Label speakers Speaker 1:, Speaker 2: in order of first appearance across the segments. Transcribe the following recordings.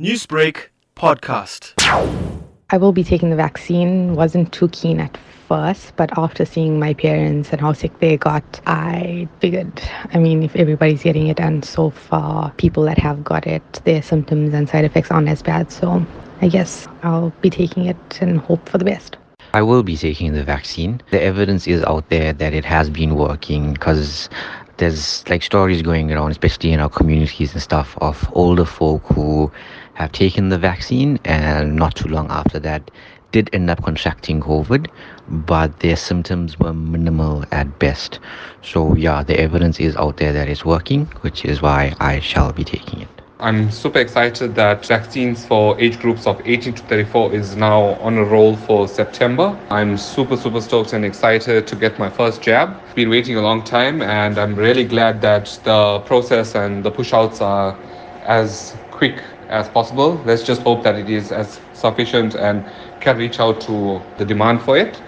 Speaker 1: Newsbreak podcast.
Speaker 2: I will be taking the vaccine. Wasn't too keen at first, but after seeing my parents and how sick they got, I figured, I mean, if everybody's getting it and so far people that have got it, their symptoms and side effects aren't as bad. So I guess I'll be taking it and hope for the best.
Speaker 3: I will be taking the vaccine. The evidence is out there that it has been working because there's like stories going around, especially in our communities and stuff, of older folk who have taken the vaccine and not too long after that did end up contracting COVID, but their symptoms were minimal at best. So, yeah, the evidence is out there that it's working, which is why I shall be taking it.
Speaker 4: I'm super excited that vaccines for age groups of 18 to 34 is now on a roll for September. I'm super, super stoked and excited to get my first jab. Been waiting a long time, and I'm really glad that the process and the pushouts are as quick as possible. Let's just hope that it is as sufficient and can reach out to the demand for it.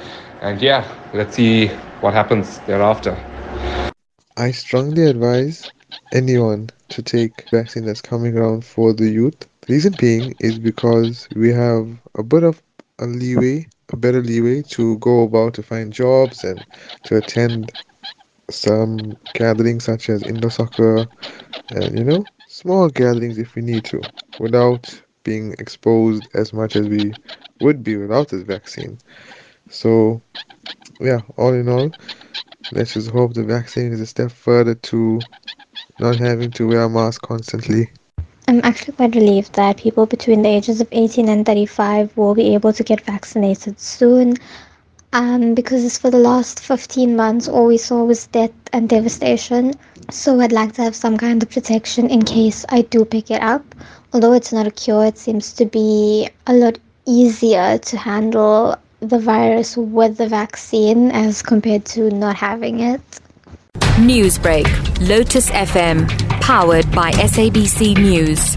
Speaker 4: And yeah, let's see what happens thereafter.
Speaker 5: I strongly advise anyone to take vaccine that's coming around for the youth. The reason being is because we have a bit of a leeway, a better leeway to go about to find jobs and to attend some gatherings such as indoor soccer and you know small gatherings if we need to without being exposed as much as we would be without this vaccine. So, yeah, all in all, let's just hope the vaccine is a step further to not having to wear a mask constantly.
Speaker 6: I'm actually quite relieved that people between the ages of 18 and 35 will be able to get vaccinated soon. Um, because for the last 15 months, all we saw was death and devastation. So I'd like to have some kind of protection in case I do pick it up. Although it's not a cure, it seems to be a lot easier to handle the virus with the vaccine as compared to not having it.
Speaker 7: Newsbreak, Lotus FM, powered by SABC News.